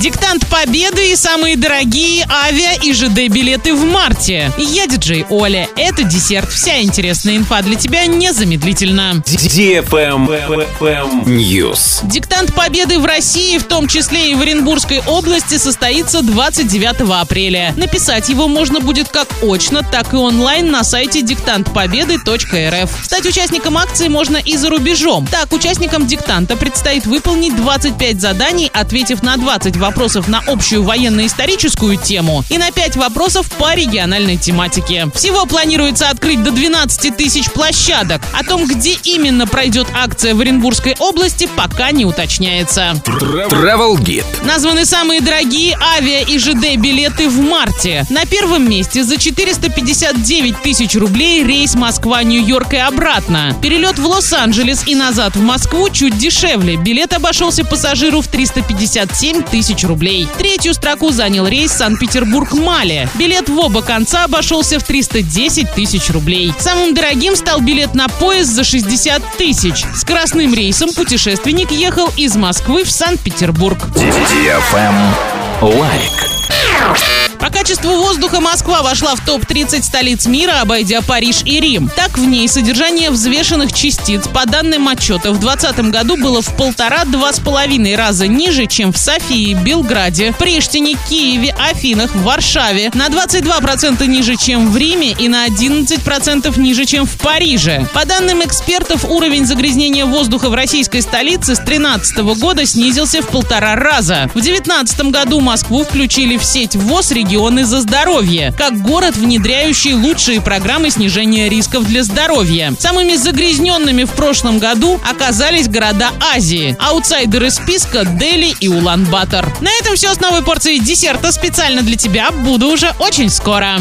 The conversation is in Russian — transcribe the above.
Диктант победы и самые дорогие авиа и ЖД билеты в марте. Я диджей Оля. Это десерт. Вся интересная инфа для тебя незамедлительно. News. Диктант победы в России, в том числе и в Оренбургской области, состоится 29 апреля. Написать его можно будет как очно, так и онлайн на сайте диктантпобеды.рф. Стать участником акции можно и за рубежом. Так, участникам диктанта предстоит выполнить 25 заданий, ответив на 20 вопросов на общую военно-историческую тему и на 5 вопросов по региональной тематике. Всего планируется открыть до 12 тысяч площадок. О том, где именно пройдет акция в Оренбургской области, пока не уточняется. Travel Guide. Названы самые дорогие авиа и ЖД билеты в марте. На первом месте за 459 тысяч рублей рейс Москва-Нью-Йорк и обратно. Перелет в Лос-Анджелес и назад в Москву чуть дешевле. Билет обошелся пассажиру в 357 тысяч рублей. Третью строку занял рейс Санкт-Петербург-Мали. Билет в оба конца обошелся в 310 тысяч рублей. Самым дорогим стал билет на поезд за 60 тысяч. Скоростным рейсом путешественник ехал из Москвы в Санкт-Петербург. Лайк. По качеству воздуха Москва вошла в топ-30 столиц мира, обойдя Париж и Рим. Так, в ней содержание взвешенных частиц, по данным отчета, в 2020 году было в полтора-два с половиной раза ниже, чем в Софии, Белграде, Приштине, Киеве, Афинах, Варшаве, на 22% ниже, чем в Риме и на 11% ниже, чем в Париже. По данным экспертов, уровень загрязнения воздуха в российской столице с 2013 года снизился в полтора раза. В 2019 году Москву включили в сеть ВОЗ регионы за здоровье, как город, внедряющий лучшие программы снижения рисков для здоровья. Самыми загрязненными в прошлом году оказались города Азии. Аутсайдеры списка Дели и Улан-Батор. На этом все с новой порцией десерта специально для тебя. Буду уже очень скоро.